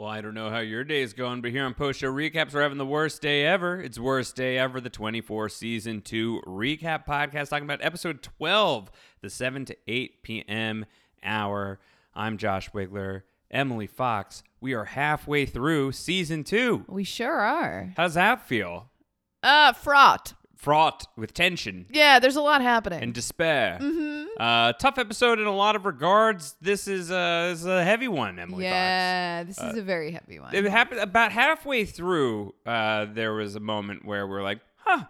Well, I don't know how your day is going, but here on Post Show Recaps, we're having the worst day ever. It's worst day ever, the 24 season 2 recap podcast, talking about episode 12, the 7 to 8 p.m. hour. I'm Josh Wigler, Emily Fox. We are halfway through season 2. We sure are. How's that feel? Uh, fraught. Fraught with tension Yeah, there's a lot happening. and despair. Mm-hmm. Uh, tough episode in a lot of regards. This is, uh, this is a heavy one, Emily Fox. yeah, this is a very heavy one. It happened about halfway through. Uh, there was a moment where we're like, "Huh,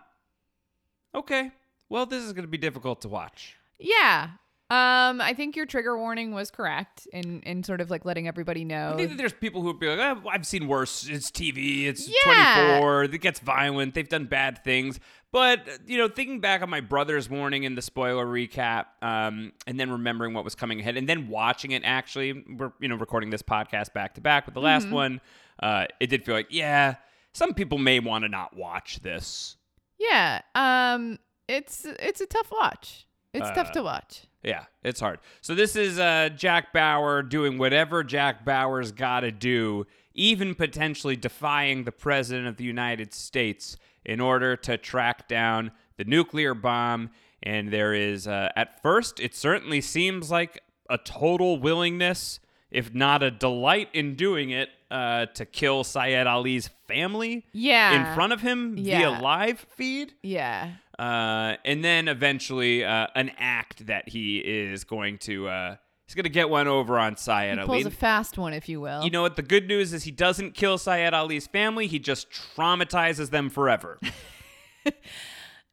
okay. Well, this is going to be difficult to watch." yeah. Um, I think your trigger warning was correct in in sort of like letting everybody know. I think that there's people who would be like, "Oh, "I've seen worse. It's TV. It's Yeah. 24. It gets violent. They've done bad things." But you know, thinking back on my brother's warning in the spoiler recap, um, and then remembering what was coming ahead, and then watching it actually, we're you know recording this podcast back to back with the last one. Uh, it did feel like, yeah, some people may want to not watch this. Yeah. Um, it's it's a tough watch. It's Uh, tough to watch. Yeah, it's hard. So this is uh, Jack Bauer doing whatever Jack Bauer's got to do, even potentially defying the president of the United States in order to track down the nuclear bomb. And there is, uh, at first, it certainly seems like a total willingness, if not a delight in doing it, uh, to kill Syed Ali's family Yeah. in front of him Yeah. via live feed. Yeah. Uh, and then eventually uh, an act that he is going to uh, he's going to get one over on Syed He Ali. pulls a fast one, if you will. you know what? The good news is he doesn't kill Syed Ali's family. He just traumatizes them forever,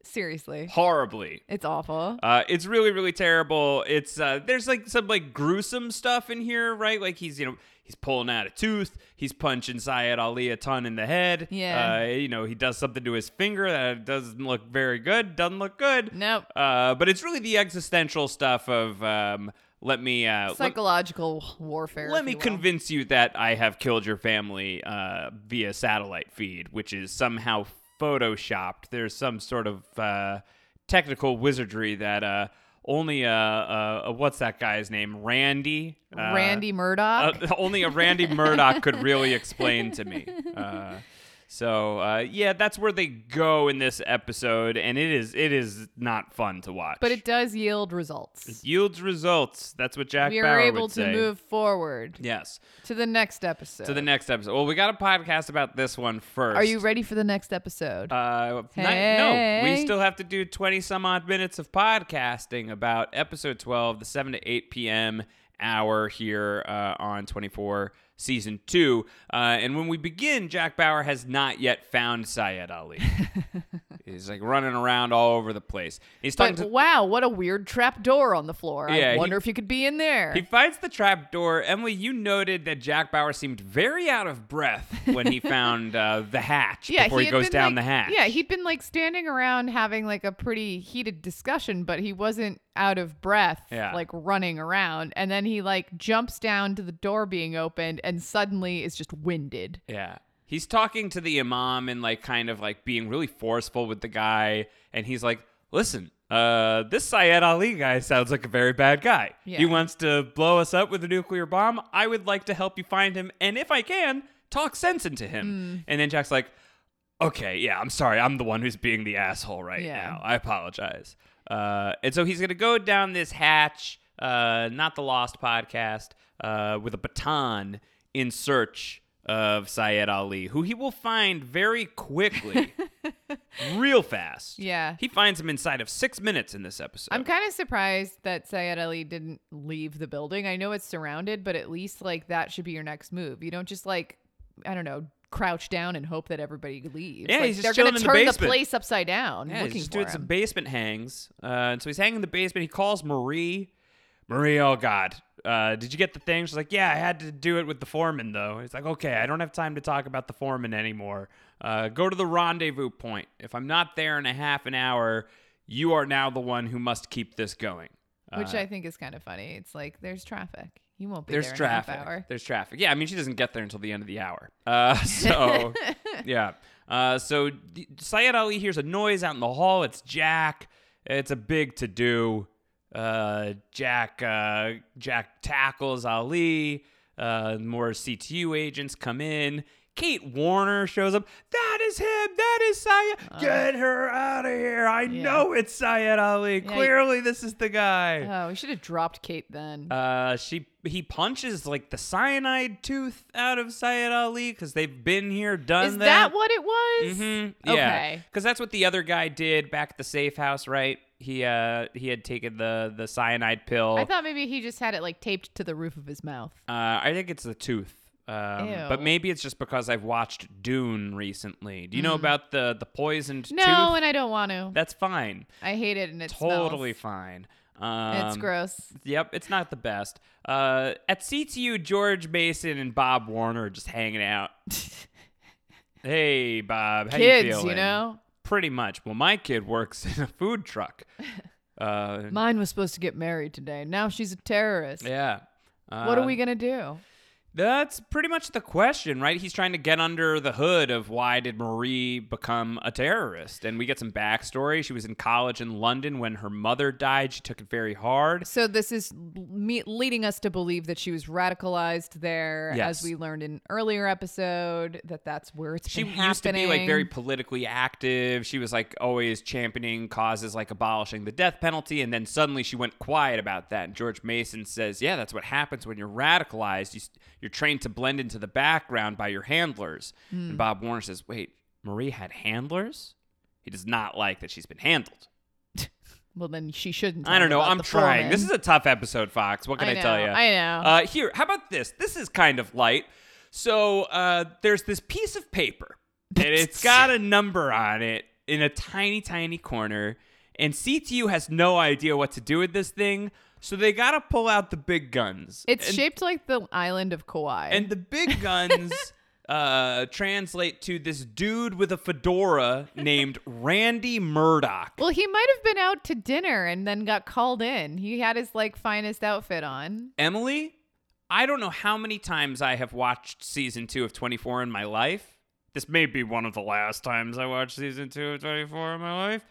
Seriously, horribly. it's awful. Uh, it's really, really terrible. It's uh, there's like some like gruesome stuff in here, right? Like he's you know he's pulling out a tooth, he's punching Syed Ali a ton in the head. Yeah. Uh, you know he does something to his finger that doesn't look very good. Doesn't look good. Nope. Uh, but it's really the existential stuff of um, let me uh, let, Psychological warfare. let me you convince you that I have killed your family uh, via satellite feed, which is somehow photoshopped. There's some sort of uh, technical wizardry that uh, only a, uh, uh, what's that guy's name? Randy. Uh, Randy Murdoch. uh, only a Randy Murdoch could really explain to me. Uh, So uh, yeah, that's where they go in this episode, and it is it is not fun to watch. But it does yield results. It yields results. That's what Jack We Bauer are able to say. move forward Yes, to the next episode. to the next episode. Well, we got a podcast about this one first. Are you ready for the next episode? Uh, not- no, we still have to do 20 some odd minutes of podcasting about episode 12, the 7 to 8 p.m. hour here uh, on 24 season 2. Uh, and when we begin, Jack Bauer has not yet found Syed Ali. He's like running around all over the place. He's talking but to. wow, what a weird trap door on the floor. Yeah, I he- wonder if you could be in there. He finds the trap door. Emily, you noted that Jack Bauer seemed very out of breath when he found uh, the hatch yeah, before he, had goes down like- the hatch. Yeah, he'd been like standing around having like a pretty heated discussion, but he wasn't out of breath, Yeah. like running around. And then he like jumps down to the door being opened and suddenly is just winded. Yeah. He's talking to the imam and like kind of like being really forceful with the guy. And he's like, listen, uh, this Syed Ali guy sounds like a very bad guy. He wants to blow us up with a nuclear bomb. I would like to help you find him. And if I can, talk sense into him. And then Jack's like, okay, yeah, I'm sorry. I'm the one who's being the asshole right Yeah. now. I apologize. Uh, and so he's going to go down this hatch, uh, not the Lost podcast, uh, with a baton in search of Syed Ali, who he will find very quickly, real fast. Yeah. He finds him inside of six minutes in this episode. I'm kind of surprised that Syed Ali didn't leave the building. I know it's surrounded, but at least like that should be your next move. You don't just like, I don't know, crouch down and hope that everybody leaves. Yeah, Like, he's just they're in the turn the, place upside down Yeah, he's just doing him. some basement hangs. Uh, and so he's hanging in the basement. He calls Marie. Marie, oh God. Uh, did you get the thing? She's like, yeah, I had to do it with the foreman, though. He's like, okay, I don't have time to talk about the foreman anymore. Uh, go to the rendezvous point. If I'm not there in a half an hour, you are now the one who must keep this going. which Uh, I think is kind of funny. It's like there's traffic. You won't be there's there traffic. in a half hour. There's traffic. Yeah, I mean, she doesn't get there until the end of the hour. Uh, so, yeah. Uh, so Syed Ali hears a noise out in the hall. It's Jack. It's a big to do. Uh, Jack. Uh, Jack tackles Ali. Uh, more CTU agents come in. Kate Warner shows up. That is him. That is Syed. Get her out of here. I Uh. Yeah. know it's Syed Ali. Yeah, Clearly, this is the guy. Oh, we should have dropped Kate then. Uh, she he punches like the cyanide tooth out of Syed Ali because they've been here, done is that what it was? hmm Yeah, Okay. because that's what the other guy did back at the safe house, right? He uh he had taken the the cyanide pill. I thought maybe he just had it like taped to the roof of his mouth. uh, I think it's the tooth. Um, but maybe it's just because I've watched Dune recently. Do you know about the the poisoned Mm. No, tooth? and I don't want to. That's fine. I hate it, and it's Totally smells. fine. Um, It's gross. Yep, it's not the best. Uh, at CTU, George Mason and Bob Warner are just hanging out. hey, Bob, how Kids, you you know. Pretty much. Well, my kid works in a food truck. Uh, Mine was supposed to get married today. Now she's a terrorist. yeah. Uh, What are we gonna do? That's pretty much the question, right? He's trying to get under the hood of why did Marie become a terrorist, and we get some backstory. She was in college in London when her mother died. She took it very hard. So this is me- leading us to believe that she was radicalized there, Yes. as we learned in earlier episode that that's where it's she used to be like very politically active. She was like always championing causes like abolishing the death penalty, and then suddenly she went quiet about that. And George Mason says, "Yeah, that's what happens when you're radicalized. You, you're trained to blend into the background by your handlers." Hmm. And Bob Warner says, "Wait, Marie had handlers? He does not like that she's been handled." Well, then she shouldn't. I don't know. I'm trying. foreman. This is a tough episode, Fox. What can I, I tell you? I know. Uh, here, how about this? This is kind of light. So uh, there's this piece of paper, and it's got a number on it in a tiny, tiny corner. And CTU has no idea what to do with this thing, so they got to pull out the big guns. It's and, shaped like the island of Kauai. and the big guns uh, translate to this dude with a fedora named Randy Murdoch. well, he might have been out to dinner and then got called in. He had his like finest outfit on. Emily, I don't know how many times I have watched season two of 24 in my life. This may be one of the last times I watched season two of 24 in my life.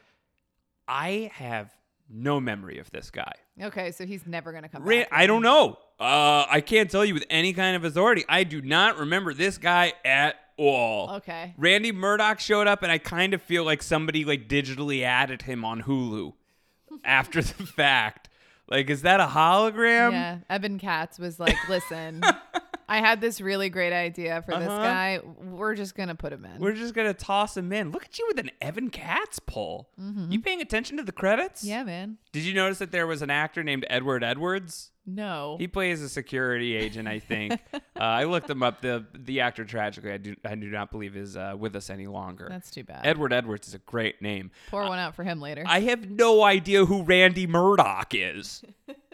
I have no memory of this guy. Okay, so he's never gonna come Ra- back. I don't know. Uh, I can't tell you with any kind of authority. I do not remember this guy at all. Okay. Randy Murdoch showed up, and I kind of feel like somebody like digitally added him on Hulu after the fact. Like, is that a hologram? Yeah. Evan Katz was like, listen, I had this really great idea for this Uh-huh. guy. We're just going to put him in. We're just gonna toss him in. Look at you with an Evan Katz pull. You paying attention to the credits? Mm-hmm. yeah, man. Did you notice that there was an actor named Edward Edwards? No. He plays a security agent, I think. uh, I looked him up. The the actor tragically, I do I do not believe is uh, with us any longer. That's too bad. Edward Edwards is a great name. Pour one out for him later. I have no idea who Randy Murdoch is.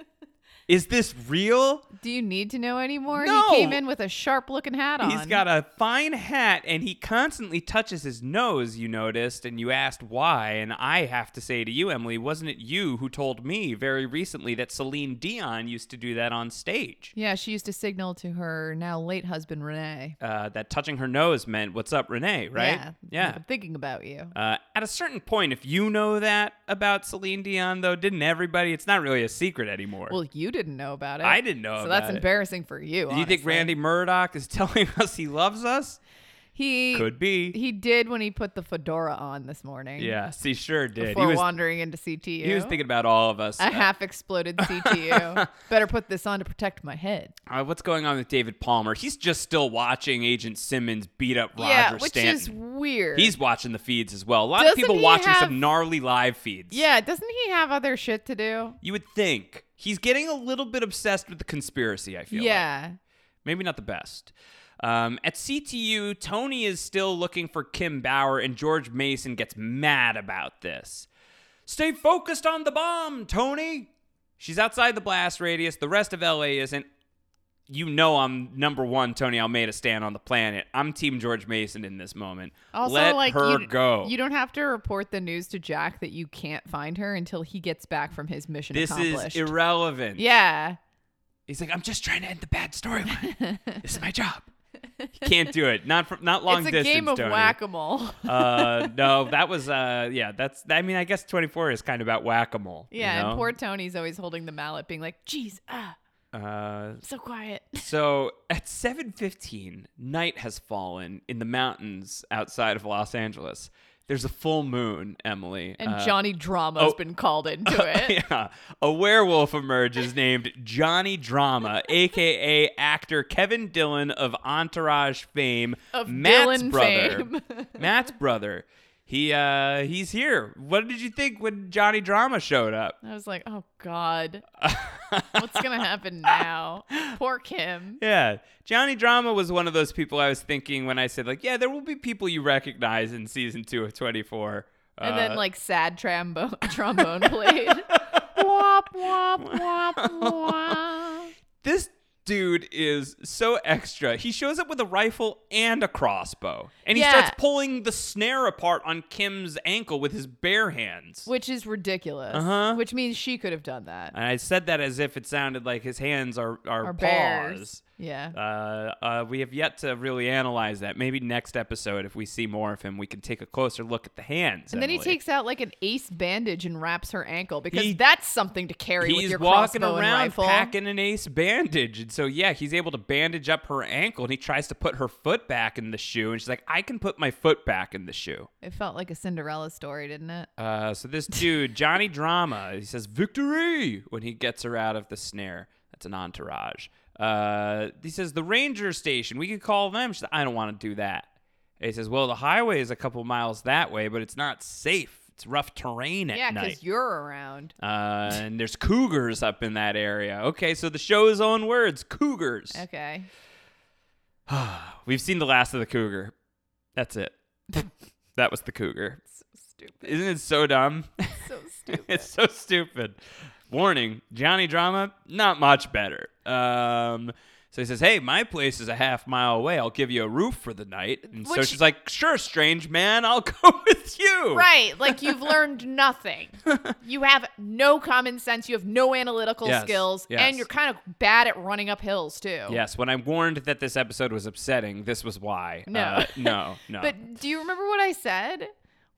is this real? Do you need to know anymore? No. He came in with a sharp looking hat on. He's got a fine hat and he constantly touches his nose, you noticed, and you asked why. And I have to say to you, Emily, wasn't it you who told me very recently that Celine Dion used to do that on stage? Yeah, she used to signal to her now late husband Renee. Uh, that touching her nose meant, What's up, Renee, right? Yeah. Yeah. I'm thinking about you. Uh, at a certain point, if you know that about Celine Dion, though, didn't everybody? It's not really a secret anymore. Well, you didn't know about it. I didn't know So that's it. embarrassing for you. Do you think. Randy Murdoch is telling us he loves us? He Could be. He did when he put the fedora on this morning. Yes, he sure did. Before he was wandering into CTU. he was thinking about all of us. a half exploded CTU. Better put this on to protect my head. Uh, what's going on with David Palmer? He's just still watching Agent Simmons beat up Roger yeah, which Stanton. is weird. He's watching the feeds as well. A lot Doesn't of people watching have- some gnarly live feeds. yeah, doesn't he have other shit to do? You would think. He's getting a little bit obsessed with the conspiracy, I feel like. Yeah. Maybe not the best. Um, at CTU, Tony is still looking for Kim Bauer, and George Mason gets mad about this. Stay focused on the bomb, Tony. She's outside the blast radius. The rest of LA isn't. You know I'm number one, Tony Almeida stand on the planet. I'm Team George Mason in this moment. Also, Let like her you, go. You don't have to report the news to Jack that you can't find her until he gets back from his mission this accomplished. is irrelevant. yeah. He's like, I'm just trying to end the bad storyline. this is my job. Can't do it. Not from not long it's a distance. game of Tony. whack-a-mole. uh, no, that was uh, yeah. That's I mean, I guess 24 is kind of about whack a mole. yeah, you know? and poor Tony's always holding the mallet, being like, "Jeez, ah, Uh, so quiet." so at 7:15, night has fallen in the mountains outside of Los Angeles. There's a full moon, Emily. And Uh, Johnny Drama's oh. been called into it. yeah, a werewolf emerges named Johnny Drama, aka actor Kevin Dillon of Entourage fame, Of Matt's Dillon brother. fame. Matt's brother. He uh he's here. What did you think when Johnny Drama showed up? I was like, "Oh God, what's gonna happen now?" Poor Kim. Yeah, Johnny Drama was one of those people I was thinking when I said like, yeah, there will be people you recognize in season two of 24. And Uh, then like sad trombone trombone played. wop wop wop wop. this dude is so extra. He shows up with a rifle and a crossbow, and he Yeah. starts pulling the snare apart on Kim's ankle with his bare hands. Which is ridiculous. Uh-huh. Which means she could have done that. And I said that as if it sounded like his hands are are paws. bears. Yeah. Uh, uh, we have yet to really analyze that. Maybe next episode, if we see more of him, we can take a closer look at the hands. and then he takes out like an ace bandage and wraps her ankle because He- that's something to carry with He's your walking crossbow and around rifle. packing an ace bandage, and so yeah, he's able to bandage up her ankle, and he tries to put her foot back in the shoe, and she's like, "I can put my foot back in the shoe." It felt like a Cinderella story, didn't it? Uh, so this dude, Johnny Drama, he says "victory" when he gets her out of the snare. That's an entourage. Uh, he says the ranger station. We could call them. Says, I don't want to do that. And he says, well, the highway is a couple miles that way, but it's not safe. It's rough terrain at yeah, night. because you're around. Uh, and there's cougars up in that area. Okay, so the show's own words, cougars. Okay. We've seen the last of the cougar. That's it. that was the cougar. So stupid. Isn't it so dumb? So stupid. it's so stupid. Warning, Johnny Drama, not much better. Um, so he says, "Hey, my place is a half mile away. I'll give you a roof for the night." And so Which- she's like, "Sure, strange man, I'll go with you." Right, like you've learned nothing. You have no common sense. You have no analytical Yes, skills, yes. and you're kind of bad at running up hills too. Yes, when I warned that this episode was upsetting, this was why. No. Uh, no, no. But do you remember what I said?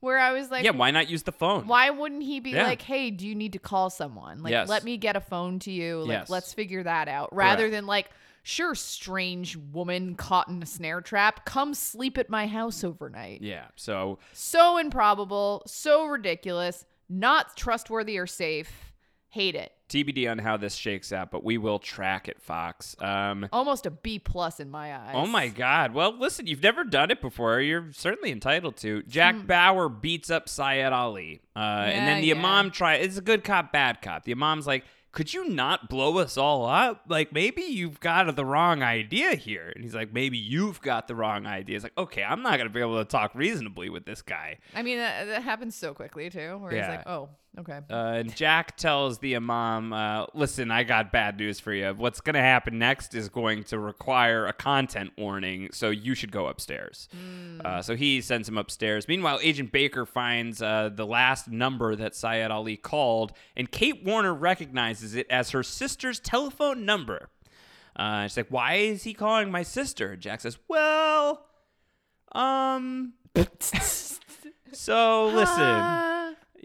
Where I was like, yeah, why not use the phone? Why wouldn't he be Yeah. like, "Hey, do you need to call someone? Like, Yes. let me get a phone to you. Like, Yes. let's figure that out." Rather Correct. than like, sure, strange woman caught in a snare trap, come sleep at my house overnight. Yeah. So So improbable, so ridiculous, not trustworthy or safe. Hate it. TBD on how this shakes out, but we will track it, Fox. Um, Almost a B plus in my eyes. Oh my God. Well, listen, you've never done it before. You're certainly entitled to. Jack Hmm. Bauer beats up Syed Ali. Uh, and then the Yeah, Imam yeah. try. It's a good cop, bad cop. The Imam's like, could you not blow us all up? Like, maybe you've got the wrong idea here. And he's like, maybe you've got the wrong idea. It's like, okay, I'm not going to be able to talk reasonably with this guy. I mean, that, that happens so quickly too, where Yeah. he's like, oh, okay. Uh, and Jack tells the Imam, uh, listen, I got bad news for you. What's going to happen next is going to require a content warning, so you should go upstairs. Uh, so he sends him upstairs. Meanwhile, Agent Baker finds uh, the last number that Syed Ali called, and Kate Warner recognizes it as her sister's telephone number. Uh, she's like, why is he calling my sister? Jack says, well, um, so listen.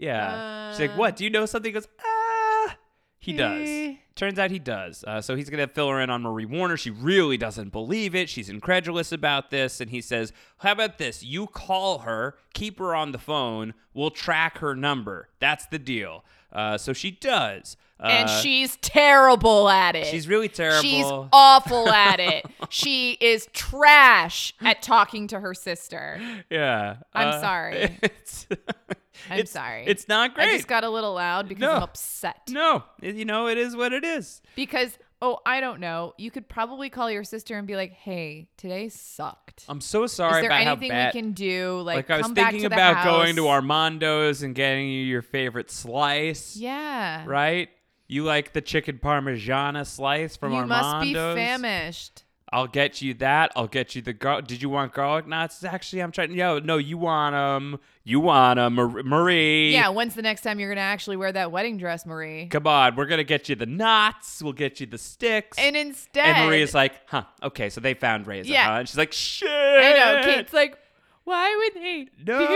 Ah, Yeah. She's like, what? Do you know something? He goes, ah. He does. Turns out he does. Uh, so he's going to fill her in on Marie Warner. She really doesn't believe it. She's incredulous about this. And he says, how about this? You call her, keep her on the phone. We'll track her number. That's the deal. Uh, so she does. Uh, and she's terrible at it. she's really terrible. She's awful at it. she is trash at talking to her sister. yeah. I'm Uh, sorry. I'm it's- sorry. It's not great. I just got a little loud because No. I'm upset. no, you know, it is what it is. Because, oh, I don't know. You could probably call your sister and be like, hey, today sucked. I'm so sorry Is there about anything we can do? Like, Like, I was thinking about going to? Armando's and getting you your favorite slice. Yeah. Right? You like the chicken parmigiana slice from you Armando's? must be famished. I'll get you that. I'll get you the gar- Did you want garlic knots? Actually, I'm trying. Yo, no, you want them. You want them, Marie. Yeah, when's the next time you're going to actually wear that wedding dress, Marie? Come on, we're gonna get you the knots. We'll get you the sticks. And instead, And Maria's like, huh? Okay, so they found Reza. Yeah. huh? And she's like, shit. I know, Kate's like, why would they No. do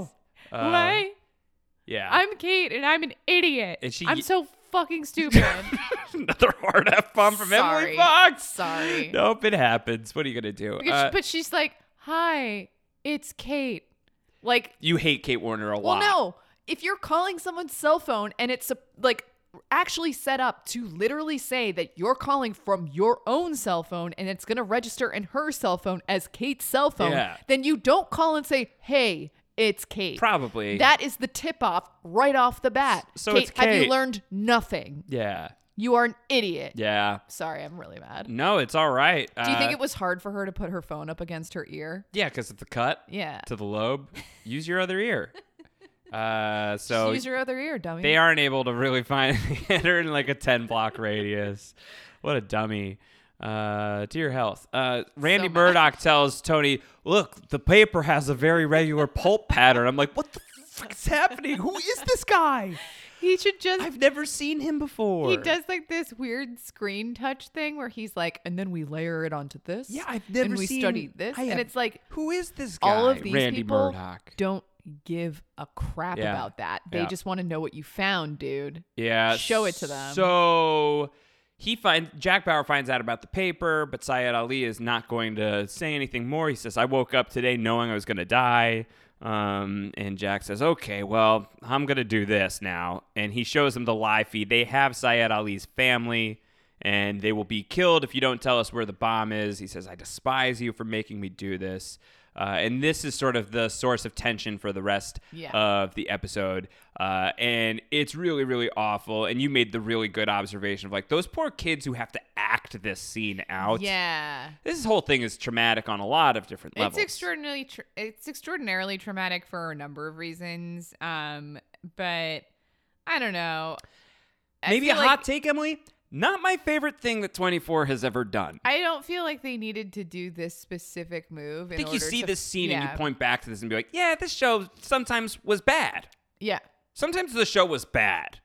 this? Uh, why? Yeah. I'm Kate and I'm an idiot. And she- I'm so fucking stupid. Another hard F bomb from Sorry. Emily Fox. Sorry. Nope, it happens. What are you gonna do? Because Uh, but she's like, hi, it's Kate. Like, you hate Kate Warner a lot. well, lot. no. If you're calling someone's cell phone and it's a, like actually set up to literally say that you're calling from your own cell phone and it's going to register in her cell phone as Kate's cell phone, Yeah. then you don't call and say, hey, it's Kate. Probably. That is the tip off right off the bat. So Kate, it's have you learned nothing? Yeah. You are an idiot. Yeah. Sorry, I'm really mad. No, it's all right. Do you think Uh, it was hard for her to put her phone up against her ear? Yeah, because it's a cut. Yeah. To the lobe. Use your other ear. Uh, so Use your other ear, dummy. they aren't able to really find her in like a 10 block radius. What a dummy. Uh, to your health. Uh, Randy So. Murdoch tells Tony, look, the paper has a very regular pulp pattern. I'm like, what the fuck is happening? Who is this guy? He should just. I've never seen him before. he does like this weird screen touch thing where he's like, and then we layer it onto this. Yeah, I've never and we seen- study this, and it's like Who is this guy? all of these Randy people Murdoch. don't give a crap Yeah. about that. They Yeah. just want to know what you found, dude. Yeah. Show it to them. So he finds Jack Bauer finds out about the paper, but Syed Ali is not going to say anything more. He says, "I woke up today knowing I was going to die." Um, and Jack says, "Okay, well, I'm going to do this now." And he shows him the live feed. They have Syed Ali's family. And they will be killed if you don't tell us where the bomb is. He says, I despise you for making me do this. Uh, and this is sort of the source of tension for the rest Yeah. of the episode. Uh, and it's really, really awful. And you made the really good observation of like those poor kids who have to act this scene out. Yeah. This whole thing is traumatic on a lot of different levels. It's extraordinarily tra- it's extraordinarily traumatic for a number of reasons. Um, but I don't know. I Maybe a feel hot like- take, Emily. Not my favorite thing that 24 has ever done. I don't feel like they needed to do this specific move. I think you see this scene and you point back to this and be like, yeah, this show sometimes was bad. Yeah. Sometimes the show was bad.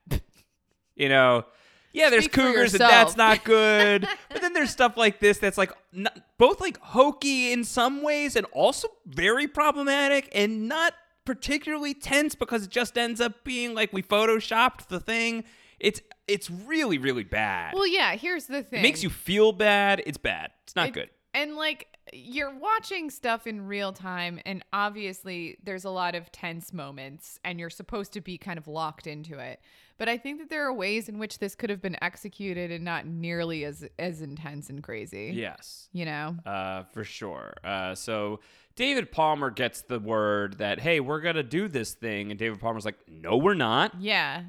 you know, yeah, there's Speak cougars and that's not good. but then there's stuff like this that's like not, both like hokey in some ways and also very problematic and not particularly tense because it just ends up being like we photoshopped the thing. It's it's really really bad. Well, yeah. Here's the thing. it makes you feel bad. It's bad. It's not It- good. And like you're watching stuff in real time, and obviously there's a lot of tense moments, and you're supposed to be kind of locked into it. But I think that there are ways in which this could have been executed and not nearly as as intense and crazy. Yes. You know? Uh, for sure. Uh, so David Palmer gets the word that hey, we're gonna do this thing, and David Palmer's like, no, we're not. Yeah.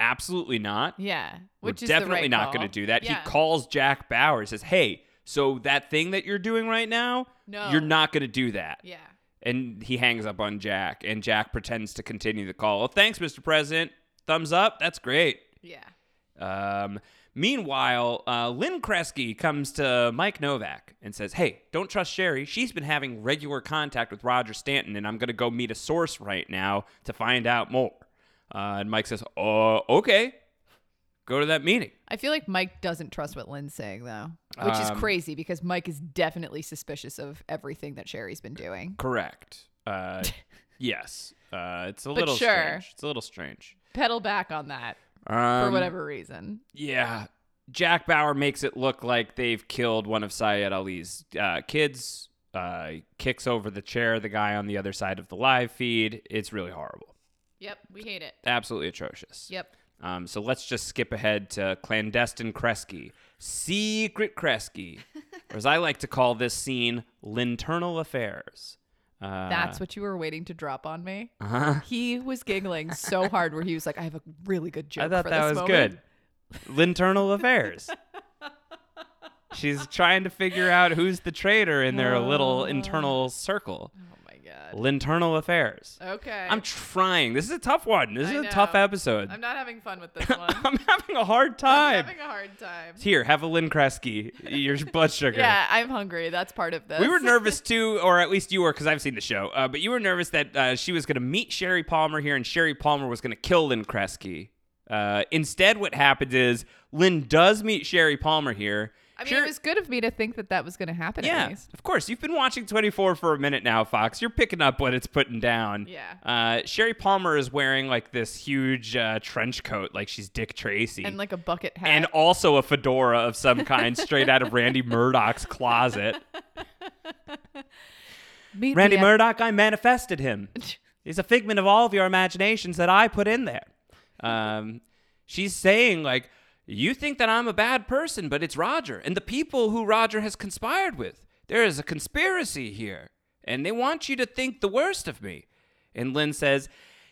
Absolutely not. Yeah. Which we're is definitely right not going to do that. Yeah. He calls Jack Bauer. Says, "Hey, so that thing that you're doing right now, No. you're not going to do that." Yeah. And he hangs up on Jack, and Jack pretends to continue the call. Well, thanks, Mr. President. Thumbs up. That's great. Yeah. Um, meanwhile, uh, Lynn Kresge comes to Mike Novick and says, Hey, don't trust Sherry. She's been having regular contact with Roger Stanton, and I'm going to go meet a source right now to find out more. Uh, and Mike says, Oh, okay. Go to that meeting. I feel like Mike doesn't trust what Lynn's saying though, which is Um, crazy because Mike is definitely suspicious of everything that Sherry's been doing. Correct. Uh, yes. Uh, it's a But little sure. strange. It's a little strange. Pedal back on that for Um, whatever reason. Yeah. Jack Bauer makes it look like they've killed one of Syed Ali's uh, kids. Uh, kicks over the chair the guy on the other side of the live feed. It's really horrible. Yep, we hate it. Absolutely atrocious. Yep. Um, so let's just skip ahead to clandestine Kresge, secret Kresge, or as I like to call this scene, linternal affairs. Uh, That's what you were waiting to drop on me. uh-huh. He was giggling so hard where he was like, I have a really good joke I thought that was moment. good. Linternal affairs. She's trying to figure out who's the traitor in their little internal circle. Oh god. Linternal affairs. Okay. I'm trying. This is a tough one. This is I a tough episode. I'm not having fun with this one. I'm having a hard I'm time. having a hard time. Here, have a Lynn Kresge. Your blood sugar. Yeah, I'm hungry. That's part of this. We were nervous too, or at least you were, because I've seen the show. Uh, but you were nervous that uh, she was going to meet Sherry Palmer here, and Sherry Palmer was going to kill Lynn Kresge. Uh, instead, what happens is Lynn does meet Sherry Palmer here. I mean, Sher- it was good of me to think that that was going to happen at yeah, least. of course. You've been watching 24 for a minute now, Fox. You're picking up what it's putting down. Yeah. Uh, Sherry Palmer is wearing like this huge uh, trench coat, like she's Dick Tracy. And like a bucket hat. and also a fedora of some kind straight out of Randy Murdoch's closet. Meet Randy at- Murdoch, I manifested him. He's a figment of all of your imaginations that I put in there. Um, she's saying, like, you think that I'm a bad person, but it's Roger and the people who Roger has conspired with. There is a conspiracy here, and they want you to think the worst of me. And Lynn says,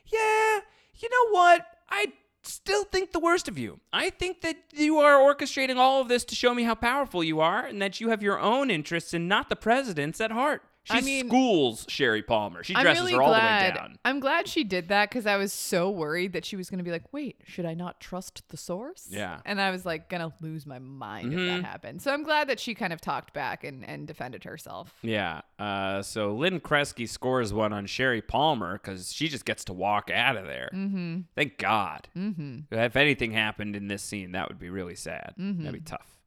Yeah, you know what? I still think the worst of you. I think that you are orchestrating all of this to show me how powerful you are and that you have your own interests and not the president's at heart. She I mean- schools Sherry Palmer. She dresses really her all glad. the way down. I'm glad she did that because I was so worried that she was going to be like, "Wait, should I not trust the source?" Yeah. and I was like gonna lose my mind if Mhm. that happened. So I'm glad that she kind of talked back and and defended herself. Yeah. Uh, so Lynn Kresge scores one on Sherry Palmer because she just gets to walk out of there. Mm-hmm. Thank God. Mm-hmm. If anything happened in this scene, that would be really sad. That'd be tough.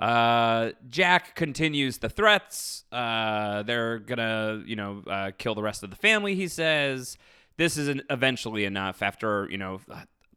Uh, Jack continues the threats. Uh, they're gonna, you know, uh, kill the rest of the family. He says this is an, eventually enough after you know.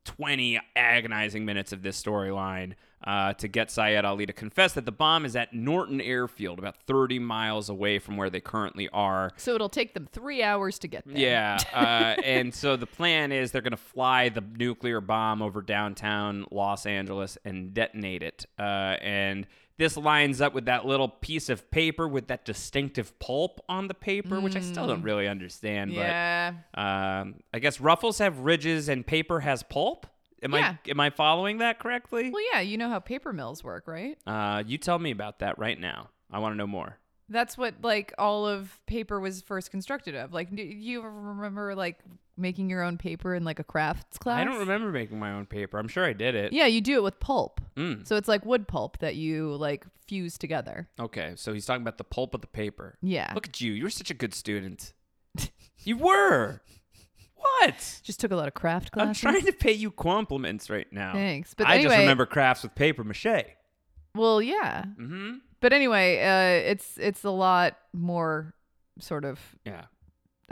20 agonizing minutes of this storyline uh, to get Syed Ali to confess that the bomb is at Norton Airfield, about 30 miles away from where they currently are. So it'll take them three hours to get there. Yeah, uh, and so the plan is they're going to fly the nuclear bomb over downtown Los Angeles and detonate it. Uh, and this lines up with that little piece of paper with that distinctive pulp on the paper, which I still don't really understand. Yeah. But um, I guess ruffles have ridges and paper has pulp. Am Yeah. I am I following that correctly? Well, yeah, you know how paper mills work, right? Uh, you tell me about that right now. I want to know more. That's what like all of paper was first constructed of. Like, do you remember like making your own paper in like a crafts class? I don't remember making my own paper. I'm sure I did it. Yeah, you do it with pulp. Mm. So it's like wood pulp that you like fuse together. Okay, so he's talking about the pulp of the paper. Yeah. Look at you. You're such a good student. you were. What? Just took a lot of craft classes. I'm trying to pay you compliments right now. Thanks, but I just remember crafts with paper mache. Well, yeah. Mm-hmm. But anyway, uh, it's it's a lot more sort of Yeah.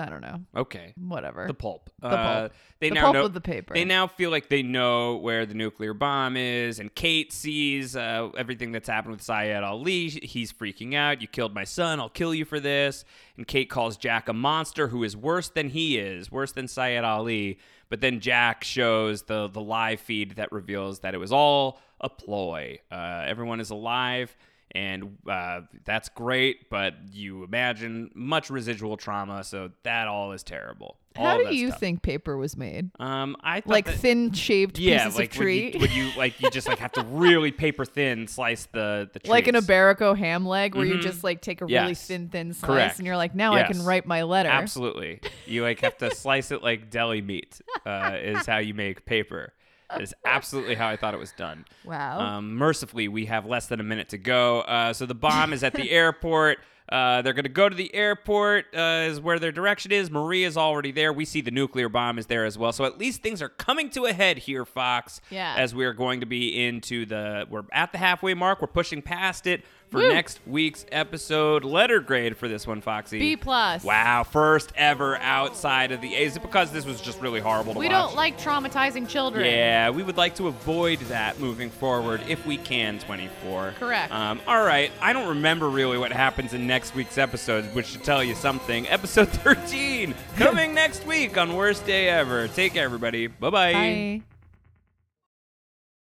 I don't know. Okay. Whatever. The pulp. The Uh, pulp. They The now pulp know, of the paper. They now feel like they know where the nuclear bomb is, and Kate sees uh, everything that's happened with Syed Ali. He's freaking out. You killed my son. I'll kill you for this. And Kate calls Jack a monster who is worse than he is, worse than Syed Ali. But then Jack shows the the live feed that reveals that it was all a ploy. Uh, everyone is alive and uh, that's great. But you imagine much residual trauma, so that all is terrible. How do you stuff. think paper was made? Um, I Like that- thin shaved yeah, pieces like of tree? you, when you like you just like have to really paper thin slice the the trees. like an Iberico ham leg where you Mhm. just like take a really thin, thin slice Correct. and you're like, now I can write my letter. Absolutely, you like have to slice it like deli meat. Uh, is how you make paper. Is absolutely how I thought it was done. Wow. Um, mercifully, we have less than a minute to go. Uh, so the bomb is at the airport. Uh, they're going to go to the airport, uh, is where their direction is. Maria's already there. We see the nuclear bomb is there as well. So at least things are coming to a head here, Fox. Yeah. As we're going to be into the, we're at the halfway mark. We're pushing past it for Woo. next week's episode. Letter grade for this one, Foxy. B plus. Wow, first ever outside of the A's Is it because this was just really horrible to watch? We watch? don't like traumatizing children. Yeah, we would like to avoid that moving forward if we can, 24. Correct. Um, all right, I don't remember really what happens in next week's episode, which should tell you something. Episode 13, coming next week on Worst Day Ever. Take care, everybody. Bye-bye. Bye.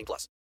18 plus.